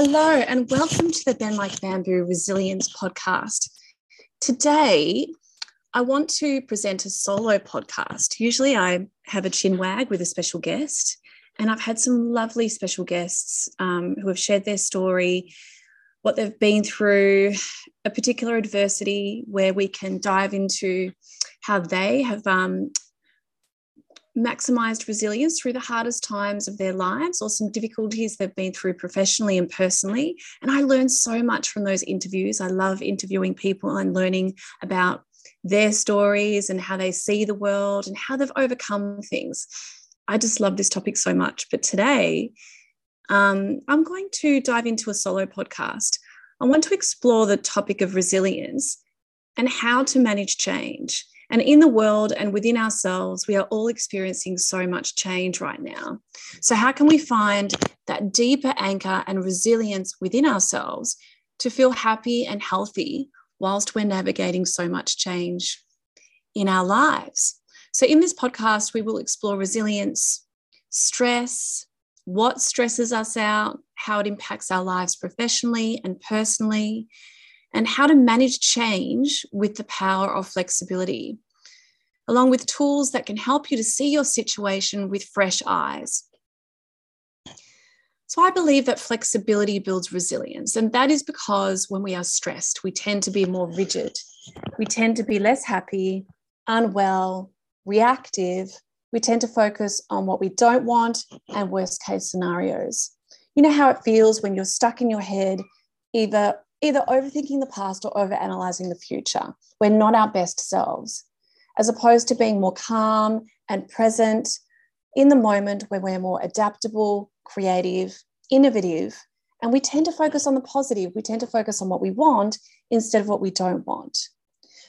Hello, and welcome to the Bend Like Bamboo Resilience Podcast. Today, I want to present a solo podcast. Usually, I have a chin wag with a special guest, and I've had some lovely special guests um, who have shared their story, what they've been through, a particular adversity where we can dive into how they have um, maximized resilience through the hardest times of their lives or some difficulties they've been through professionally and personally. And I learned so much from those interviews. I love interviewing people and learning about their stories and how they see the world and how they've overcome things. I just love this topic so much. But today, um, I'm going to dive into a solo podcast. I want to explore the topic of resilience and how to manage change and in the world and within ourselves, we are all experiencing so much change right now. So, how can we find that deeper anchor and resilience within ourselves to feel happy and healthy whilst we're navigating so much change in our lives? So, in this podcast, we will explore resilience, stress, what stresses us out, how it impacts our lives professionally and personally, and how to manage change with the power of flexibility, along with tools that can help you to see your situation with fresh eyes. So, I believe that flexibility builds resilience, and that is because when we are stressed, we tend to be more rigid. We tend to be less happy, unwell, reactive. We tend to focus on what we don't want and worst case scenarios. You know how it feels when you're stuck in your head, either either overthinking the past or overanalyzing the future. We're not our best selves, as opposed to being more calm and present in the moment where we're more adaptable, creative, innovative. And we tend to focus on the positive. We tend to focus on what we want instead of what we don't want.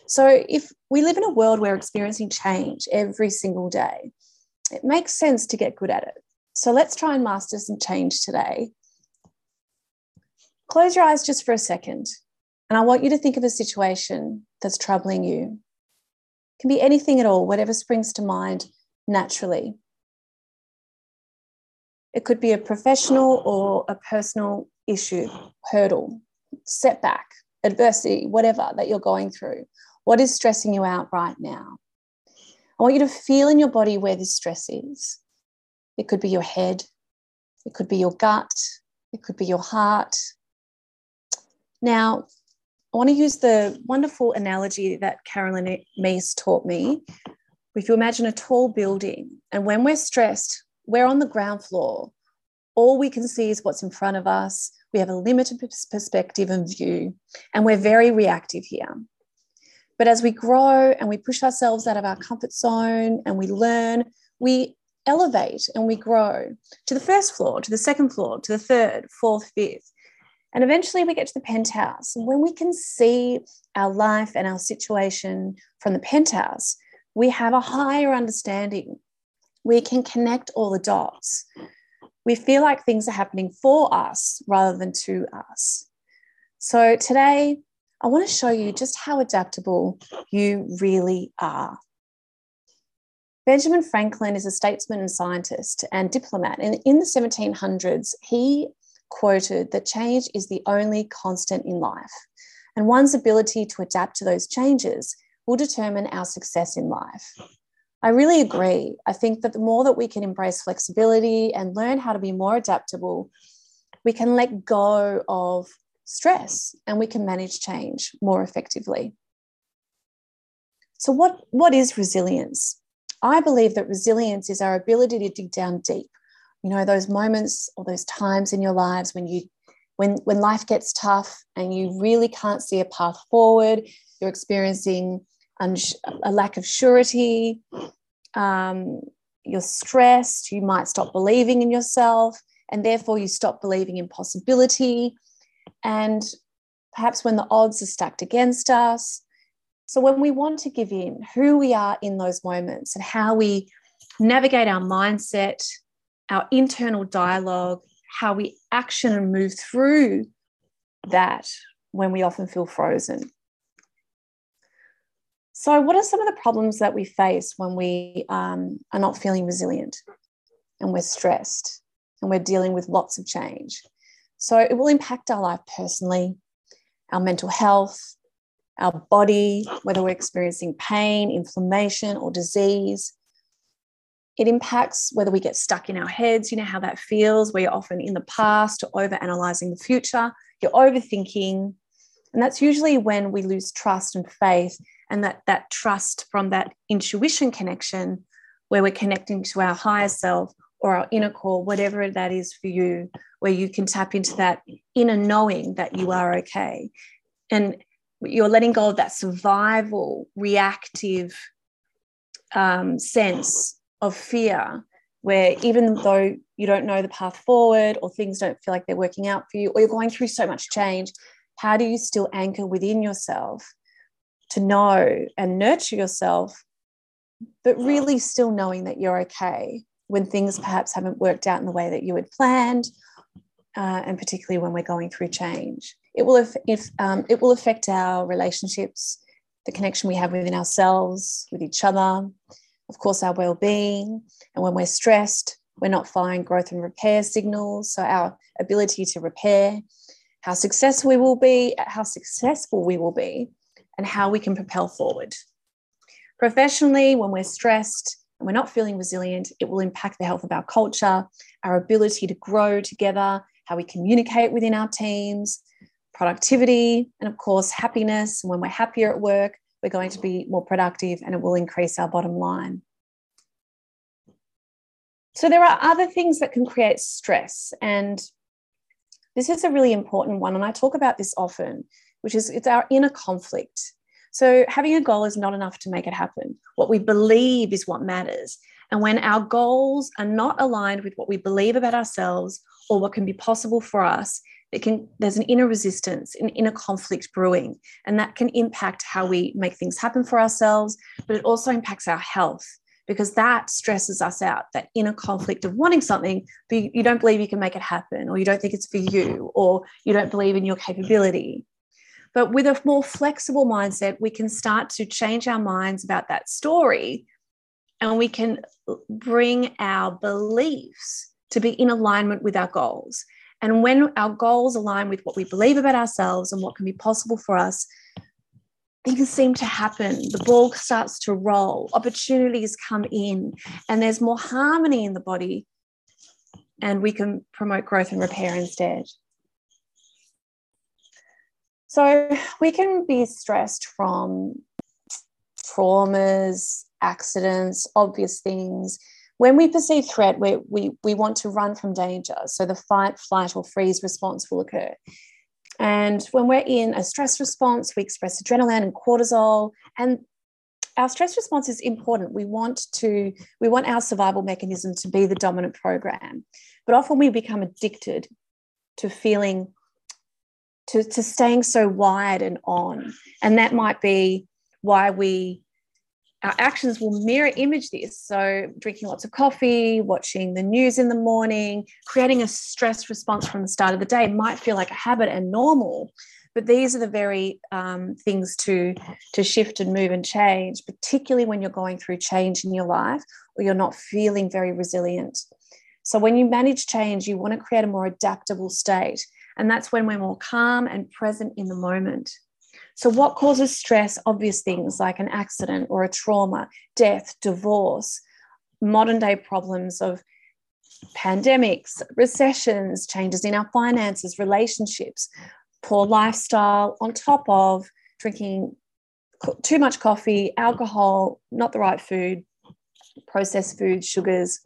So, if we live in a world where we're experiencing change every single day, it makes sense to get good at it. So, let's try and master some change today Close your eyes just for a second. And I want you to think of a situation that's troubling you. It can be anything at all, whatever springs to mind naturally. It could be a professional or a personal issue, hurdle, setback, adversity, whatever that you're going through. What is stressing you out right now? I want you to feel in your body where this stress is. It could be your head, it could be your gut, it could be your heart, now, I want to use the wonderful analogy that Caroline Myss taught me. If you imagine a tall building, and when we're stressed, we're on the ground floor. All we can see is what's in front of us. We have a limited perspective and view, and we're very reactive here. But as we grow and we push ourselves out of our comfort zone and we learn, we elevate and we grow to the first floor, to the second floor, to the third, fourth, fifth. And eventually we get to the penthouse. And when we can see our life and our situation from the penthouse, we have a higher understanding. We can connect all the dots. We feel like things are happening for us rather than to us. So today, I want to show you just how adaptable you really are. Benjamin Franklin is a statesman and scientist and diplomat. And in the 1700s, he quoted that change is the only constant in life, and one's ability to adapt to those changes will determine our success in life. I really agree. I think that the more that we can embrace flexibility and learn how to be more adaptable, we can let go of stress and we can manage change more effectively. So, what, what is resilience? I believe that resilience is our ability to dig down deep you know those moments or those times in your lives when you when when life gets tough and you really can't see a path forward you're experiencing a lack of surety um, you're stressed you might stop believing in yourself and therefore you stop believing in possibility. And perhaps when the odds are stacked against us so when we want to give in who we are in those moments and how we navigate our mindset our internal dialogue, how we action and move through that when we often feel frozen. So, what are some of the problems that we face when we um, are not feeling resilient and we're stressed and we're dealing with lots of change? So it will impact our life personally, our mental health, our body, whether we're experiencing pain, inflammation, or disease. It impacts whether we get stuck in our heads. You know how that feels, where you're often in the past or over analyzing the future, you're overthinking. And that's usually when we lose trust and faith, and that, that trust from that intuition connection, where we're connecting to our higher self or our inner core, whatever that is for you, where you can tap into that inner knowing that you are okay. And you're letting go of that survival, reactive um, sense of fear, where even though you don't know the path forward or things don't feel like they're working out for you, or you're going through so much change, how do you still anchor within yourself to know and nurture yourself, but really still knowing that you're okay when things perhaps haven't worked out in the way that you had planned, uh, and particularly when we're going through change? It will, if, um, it will affect our relationships, the connection we have within ourselves, with each other, of course, our well being. And when we're stressed, we're not firing growth and repair signals. So, our ability to repair, how successful we will be, how successful we will be, and how we can propel forward. Professionally, when we're stressed and we're not feeling resilient, it will impact the health of our culture, our ability to grow together, how we communicate within our teams, productivity, and of course, happiness. And when we're happier at work, we're going to be mm-hmm. more productive and it will increase our bottom line. So, there are other things that can create stress. And this is a really important one. And I talk about this often, which is it's our inner conflict. So, having a goal is not enough to make it happen. What we believe is what matters. And when our goals are not aligned with what we believe about ourselves or what can be possible for us, it can there's an inner resistance an inner conflict brewing and that can impact how we make things happen for ourselves but it also impacts our health because that stresses us out that inner conflict of wanting something but you don't believe you can make it happen or you don't think it's for you or you don't believe in your capability. But with a more flexible mindset we can start to change our minds about that story and we can bring our beliefs to be in alignment with our goals and when our goals align with what we believe about ourselves and what can be possible for us, things seem to happen. The ball starts to roll, opportunities come in, and there's more harmony in the body. And we can promote growth and repair instead. So we can be stressed from traumas, accidents, obvious things, when we perceive threat, we, we, we want to run from danger. So the fight, flight, or freeze response will occur. And when we're in a stress response, we express adrenaline and cortisol. And our stress response is important. We want to, we want our survival mechanism to be the dominant program. But often we become addicted to feeling, to, to staying so wired and on. And that might be why we our actions will mirror image this. So, drinking lots of coffee, watching the news in the morning, creating a stress response from the start of the day might feel like a habit and normal. But these are the very um, things to, to shift and move and change, particularly when you're going through change in your life or you're not feeling very resilient. So, when you manage change, you want to create a more adaptable state. And that's when we're more calm and present in the moment. So, what causes stress? Obvious things like an accident or a trauma, death, divorce, modern day problems of pandemics, recessions, changes in our finances, relationships, poor lifestyle, on top of drinking too much coffee, alcohol, not the right food, processed foods, sugars,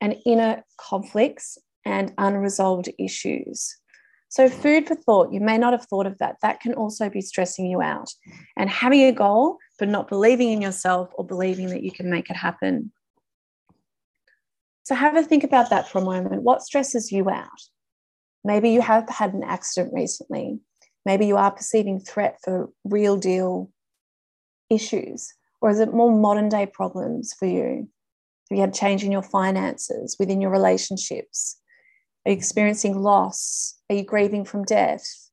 and inner conflicts and unresolved issues. So, food for thought, you may not have thought of that. That can also be stressing you out. And having a goal, but not believing in yourself or believing that you can make it happen. So, have a think about that for a moment. What stresses you out? Maybe you have had an accident recently. Maybe you are perceiving threat for real deal issues. Or is it more modern day problems for you? Have you had change in your finances, within your relationships? Are you experiencing loss? Are you grieving from death?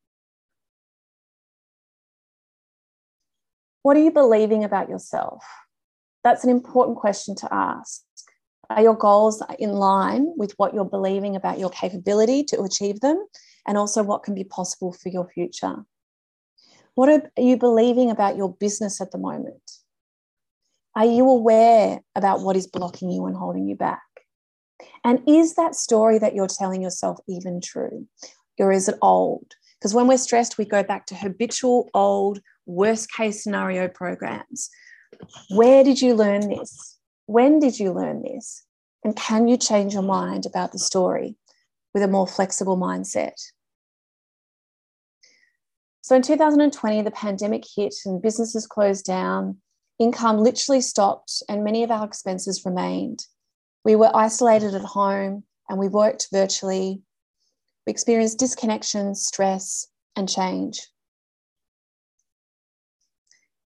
What are you believing about yourself? That's an important question to ask. Are your goals in line with what you're believing about your capability to achieve them and also what can be possible for your future? What are you believing about your business at the moment? Are you aware about what is blocking you and holding you back? And is that story that you're telling yourself even true? Or is it old? Because when we're stressed, we go back to habitual, old, worst case scenario programs. Where did you learn this? When did you learn this? And can you change your mind about the story with a more flexible mindset? So in 2020, the pandemic hit and businesses closed down. Income literally stopped, and many of our expenses remained. We were isolated at home and we worked virtually. We experienced disconnection, stress, and change.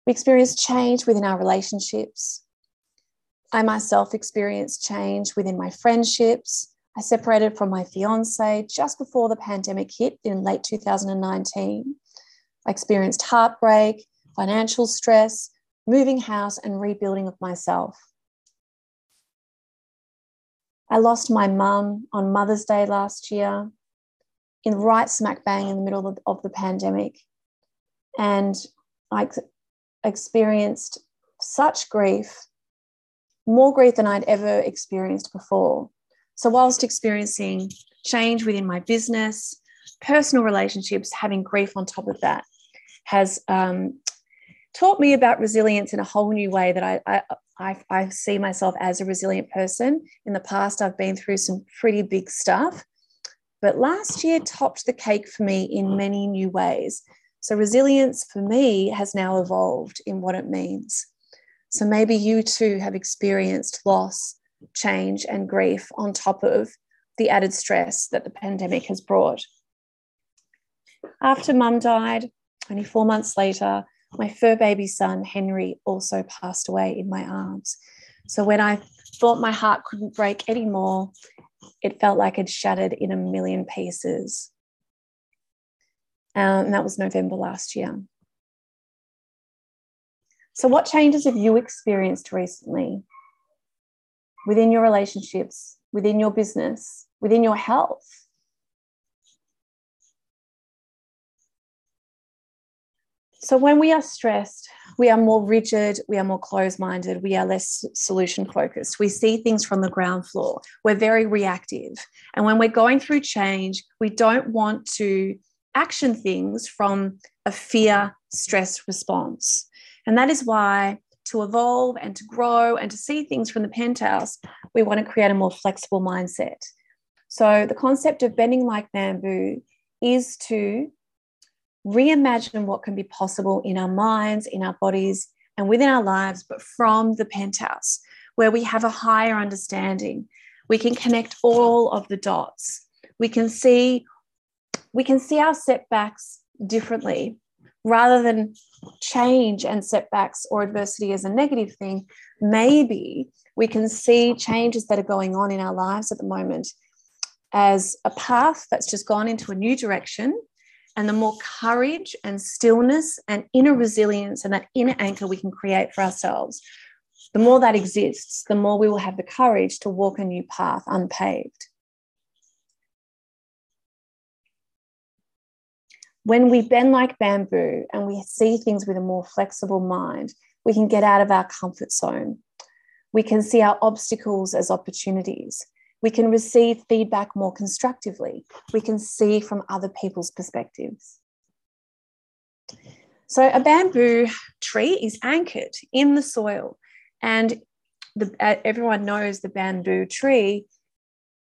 We experienced change within our relationships. I myself experienced change within my friendships. I separated from my fiance just before the pandemic hit in late 2019. I experienced heartbreak, financial stress, moving house, and rebuilding of myself. I lost my mum on Mother's Day last year, in right smack bang in the middle of, of the pandemic. And I experienced such grief, more grief than I'd ever experienced before. So, whilst experiencing change within my business, personal relationships, having grief on top of that has um, taught me about resilience in a whole new way that I, I, I, I see myself as a resilient person. In the past, I've been through some pretty big stuff, but last year topped the cake for me in many new ways. So, resilience for me has now evolved in what it means. So, maybe you too have experienced loss, change, and grief on top of the added stress that the pandemic has brought. After mum died, 24 months later, my fur baby son, Henry, also passed away in my arms. So when I thought my heart couldn't break anymore, it felt like it shattered in a million pieces. Um, and that was November last year. So, what changes have you experienced recently within your relationships, within your business, within your health? So, when we are stressed, we are more rigid, we are more closed minded, we are less solution focused. We see things from the ground floor. We're very reactive. And when we're going through change, we don't want to action things from a fear stress response. And that is why to evolve and to grow and to see things from the penthouse, we want to create a more flexible mindset. So, the concept of bending like bamboo is to reimagine what can be possible in our minds, in our bodies, and within our lives, but from the penthouse, where we have a higher understanding. We can connect all of the dots. We can see, we can see our setbacks differently rather than change and setbacks or adversity as a negative thing. Maybe we can see changes that are going on in our lives at the moment as a path that's just gone into a new direction and the more courage and stillness and inner resilience and that inner anchor we can create for ourselves, the more that exists, the more we will have the courage to walk a new path unpaved. When we bend like bamboo and we see things with a more flexible mind, we can get out of our comfort zone. We can see our obstacles as opportunities. We can receive feedback more constructively. We can see from other people's perspectives. So, a bamboo tree is anchored in the soil, and the, uh, everyone knows the bamboo tree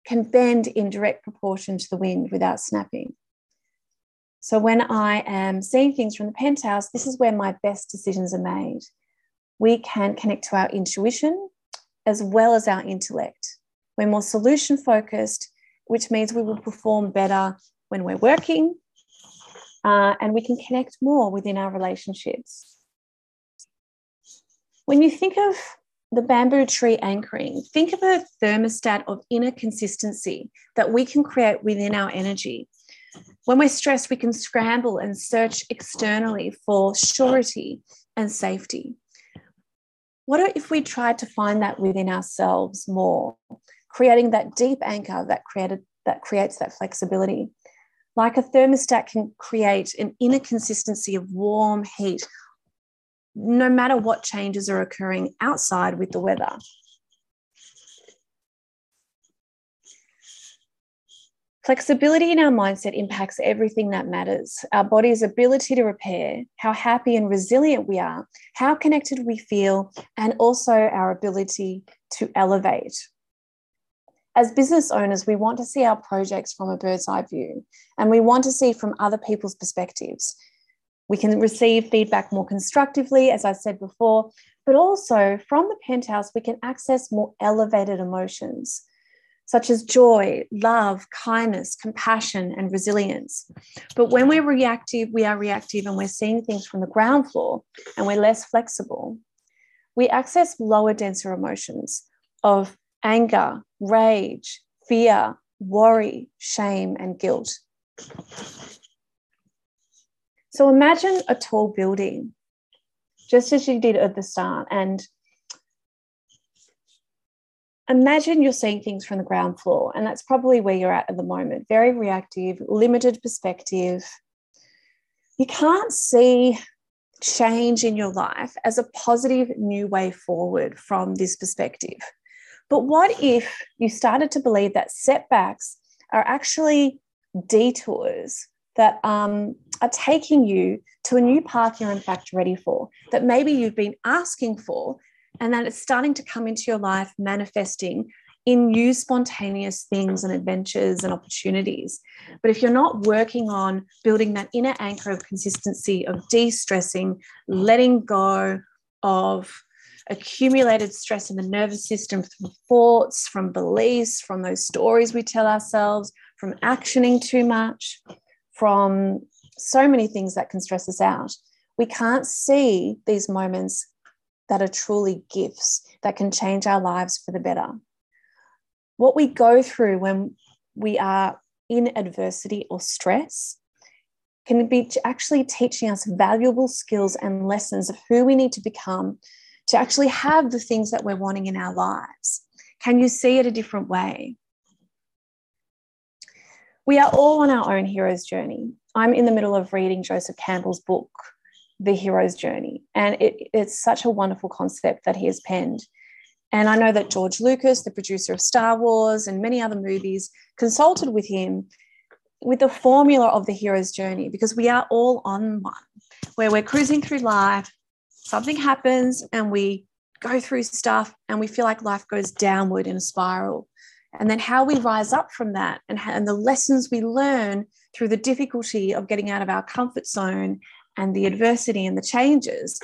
can bend in direct proportion to the wind without snapping. So, when I am seeing things from the penthouse, this is where my best decisions are made. We can connect to our intuition as well as our intellect. We're more solution focused, which means we will perform better when we're working uh, and we can connect more within our relationships. When you think of the bamboo tree anchoring, think of a thermostat of inner consistency that we can create within our energy. When we're stressed, we can scramble and search externally for surety and safety. What if we tried to find that within ourselves more, creating that deep anchor that created that creates that flexibility? Like a thermostat can create an inner consistency of warm heat, no matter what changes are occurring outside with the weather. Flexibility in our mindset impacts everything that matters our body's ability to repair, how happy and resilient we are, how connected we feel, and also our ability to elevate. As business owners, we want to see our projects from a bird's eye view and we want to see from other people's perspectives. We can receive feedback more constructively, as I said before, but also from the penthouse, we can access more elevated emotions such as joy, love, kindness, compassion, and resilience. But when we're reactive, we are reactive and we're seeing things from the ground floor and we're less flexible. We access lower, denser emotions of anger, rage, fear, worry, shame, and guilt. So imagine a tall building, just as you did at the start, and imagine you're seeing things from the ground floor, and that's probably where you're at at the moment very reactive, limited perspective. You can't see change in your life as a positive new way forward from this perspective. But what if you started to believe that setbacks are actually detours that um, are taking you to a new path you're in fact ready for, that maybe you've been asking for, and that it's starting to come into your life manifesting in new spontaneous things and adventures and opportunities. But if you're not working on building that inner anchor of consistency, of de stressing, letting go of accumulated stress in the nervous system from thoughts, from beliefs, from those stories we tell ourselves, from actioning too much, from so many things that can stress us out, we can't see these moments that are truly gifts that can change our lives for the better. What we go through when we are in adversity or stress can be actually teaching us valuable skills and lessons of who we need to become to actually have the things that we're wanting in our lives. Can you see it a different way? We are all on our own hero's journey. I'm in the middle of reading Joseph Campbell's book, the hero's journey. And it, it's such a wonderful concept that he has penned. And I know that George Lucas, the producer of Star Wars and many other movies, consulted with him with the formula of the hero's journey because we are all on one where we're cruising through life, something happens, and we go through stuff and we feel like life goes downward in a spiral. And then how we rise up from that and, and the lessons we learn through the difficulty of getting out of our comfort zone and the adversity and the changes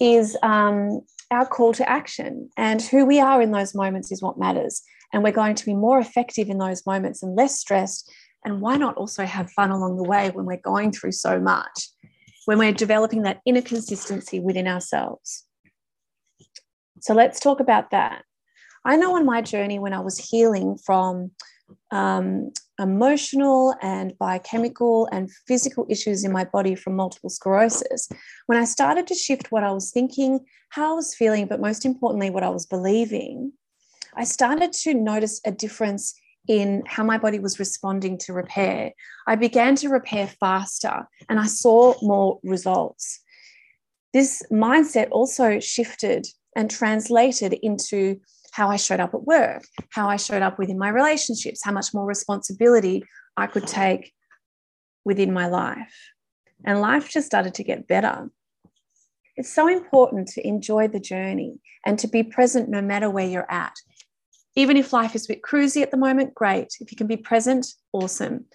is um, our call to action. And who we are in those moments is what matters. And we're going to be more effective in those moments and less stressed. And why not also have fun along the way when we're going through so much, when we're developing that inner consistency within ourselves? So let's talk about that. I know on my journey when I was healing from um, emotional and biochemical and physical issues in my body from multiple sclerosis, when I started to shift what I was thinking, how I was feeling, but most importantly, what I was believing, I started to notice a difference in how my body was responding to repair. I began to repair faster and I saw more results. This mindset also shifted and translated into how I showed up at work, how I showed up within my relationships, how much more responsibility I could take within my life. And life just started to get better. It's so important to enjoy the journey and to be present no matter where you're at. Even if life is a bit cruisy at the moment, great. If you can be present, awesome.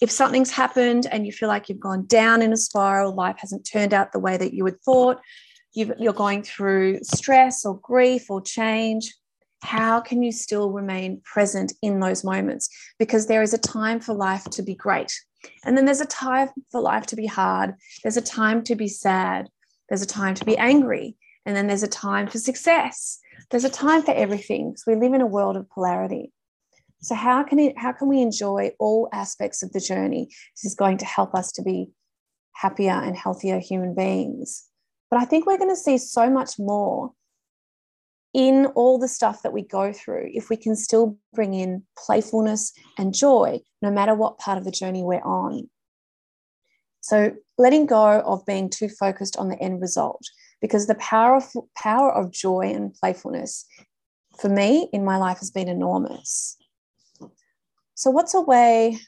If something's happened and you feel like you've gone down in a spiral, life hasn't turned out the way that you had thought, you are going through stress or grief or change, how can you still remain present in those moments? Because there is a time for life to be great. And then there's a time for life to be hard. There's a time to be sad. There's a time to be angry. And then there's a time for success. There's a time for everything. So we live in a world of polarity. So how can it, how can we enjoy all aspects of the journey? This is going to help us to be happier and healthier human beings. But I think we're going to see so much more in all the stuff that we go through, if we can still bring in playfulness and joy, no matter what part of the journey we're on. So, letting go of being too focused on the end result, because the power of, power of joy and playfulness for me in my life has been enormous. So, what's a way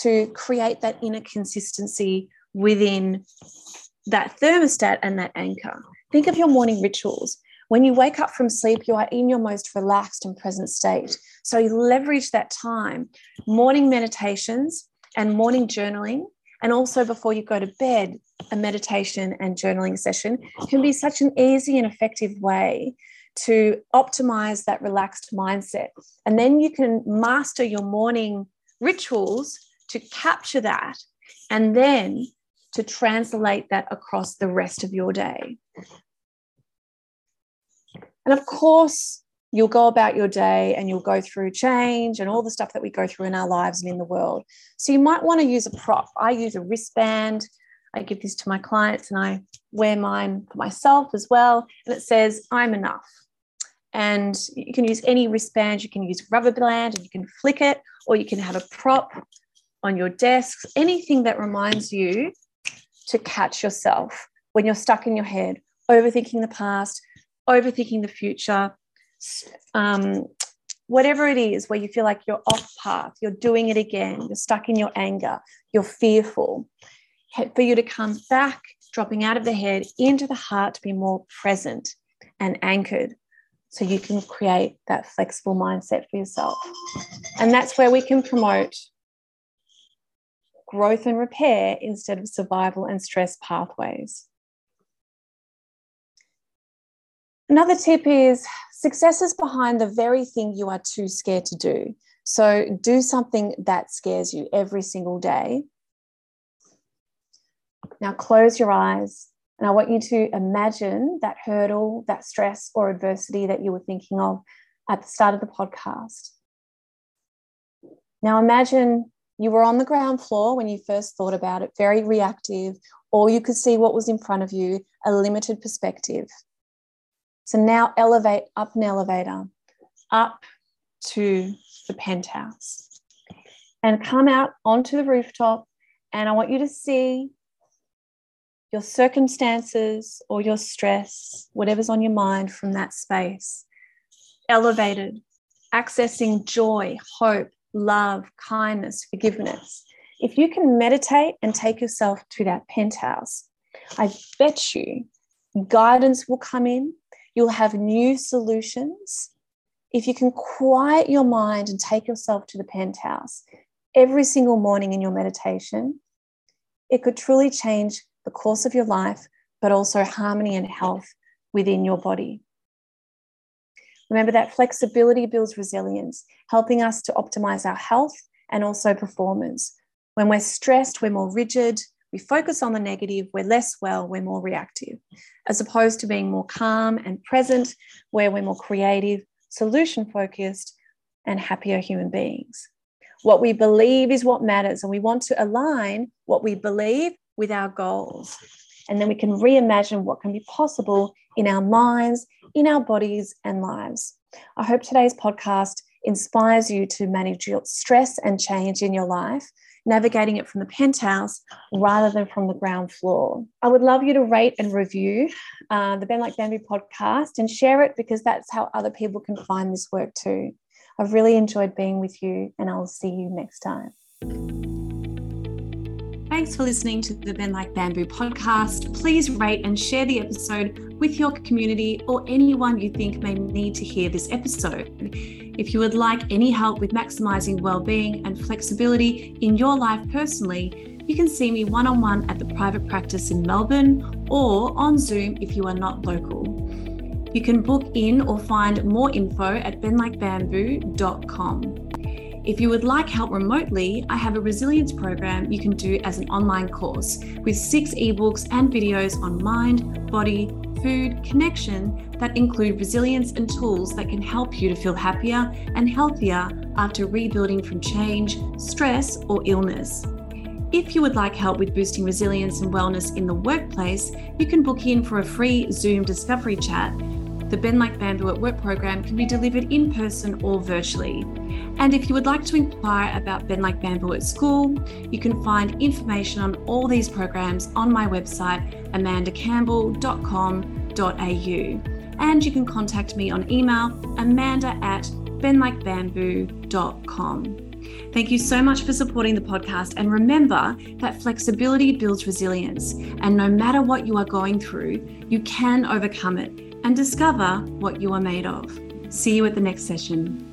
to create that inner consistency within that thermostat and that anchor? Think of your morning rituals. When you wake up from sleep, you are in your most relaxed and present state. So you leverage that time. Morning meditations and morning journaling, and also before you go to bed, a meditation and journaling session can be such an easy and effective way to optimize that relaxed mindset. And then you can master your morning rituals to capture that and then to translate that across the rest of your day. And of course, you'll go about your day and you'll go through change and all the stuff that we go through in our lives and in the world. So you might want to use a prop. I use a wristband. I give this to my clients and I wear mine for myself as well. And it says, I'm enough. And you can use any wristband, you can use rubber band and you can flick it, or you can have a prop on your desk, anything that reminds you to catch yourself when you're stuck in your head, overthinking the past, overthinking the future, um, whatever it is where you feel like you're off path, you're doing it again, you're stuck in your anger, you're fearful, for you to come back, dropping out of the head into the heart to be more present and anchored so you can create that flexible mindset for yourself. And that's where we can promote growth and repair instead of survival and stress pathways. Another tip is success is behind the very thing you are too scared to do. So do something that scares you every single day. Now close your eyes and I want you to imagine that hurdle, that stress or adversity that you were thinking of at the start of the podcast. Now imagine you were on the ground floor when you first thought about it, very reactive, or you could see what was in front of you, a limited perspective. So now elevate up an elevator up to the penthouse and come out onto the rooftop. And I want you to see your circumstances or your stress, whatever's on your mind from that space, elevated, accessing joy, hope, love, kindness, forgiveness. If you can meditate and take yourself to that penthouse, I bet you guidance will come in You'll have new solutions. If you can quiet your mind and take yourself to the penthouse every single morning in your meditation, it could truly change the course of your life, but also harmony and health within your body. Remember that flexibility builds resilience, helping us to optimize our health and also performance. When we're stressed, we're more rigid, we focus on the negative, we're less well, we're more reactive, as opposed to being more calm and present, where we're more creative, solution focused, and happier human beings. What we believe is what matters, and we want to align what we believe with our goals. And then we can reimagine what can be possible in our minds, in our bodies, and lives. I hope today's podcast inspires you to manage your stress and change in your life navigating it from the penthouse rather than from the ground floor. I would love you to rate and review uh, the Bend Like Bamboo podcast and share it because that's how other people can find this work too. I've really enjoyed being with you, and I'll see you next time. Thanks for listening to the Bend Like Bamboo podcast. Please rate and share the episode with your community or anyone you think may need to hear this episode. If you would like any help with maximizing well-being and flexibility in your life personally, you can see me one on one at the private practice in Melbourne or on Zoom if you are not local. You can book in or find more info at bendlikebamboo.com. If you would like help remotely, I have a resilience program you can do as an online course with six ebooks and videos on mind, body, food, connection that include resilience and tools that can help you to feel happier and healthier after rebuilding from change, stress, or illness. If you would like help with boosting resilience and wellness in the workplace, you can book in for a free Zoom discovery chat the Bend Like Bamboo at Work program can be delivered in person or virtually. And if you would like to inquire about Bend Like Bamboo at school, you can find information on all these programs on my website, amandacampbell.com.au. And you can contact me on email, amanda at bendlikebamboo.com. Thank you so much for supporting the podcast. And remember that flexibility builds resilience. And no matter what you are going through, you can overcome it and discover what you are made of. See you at the next session.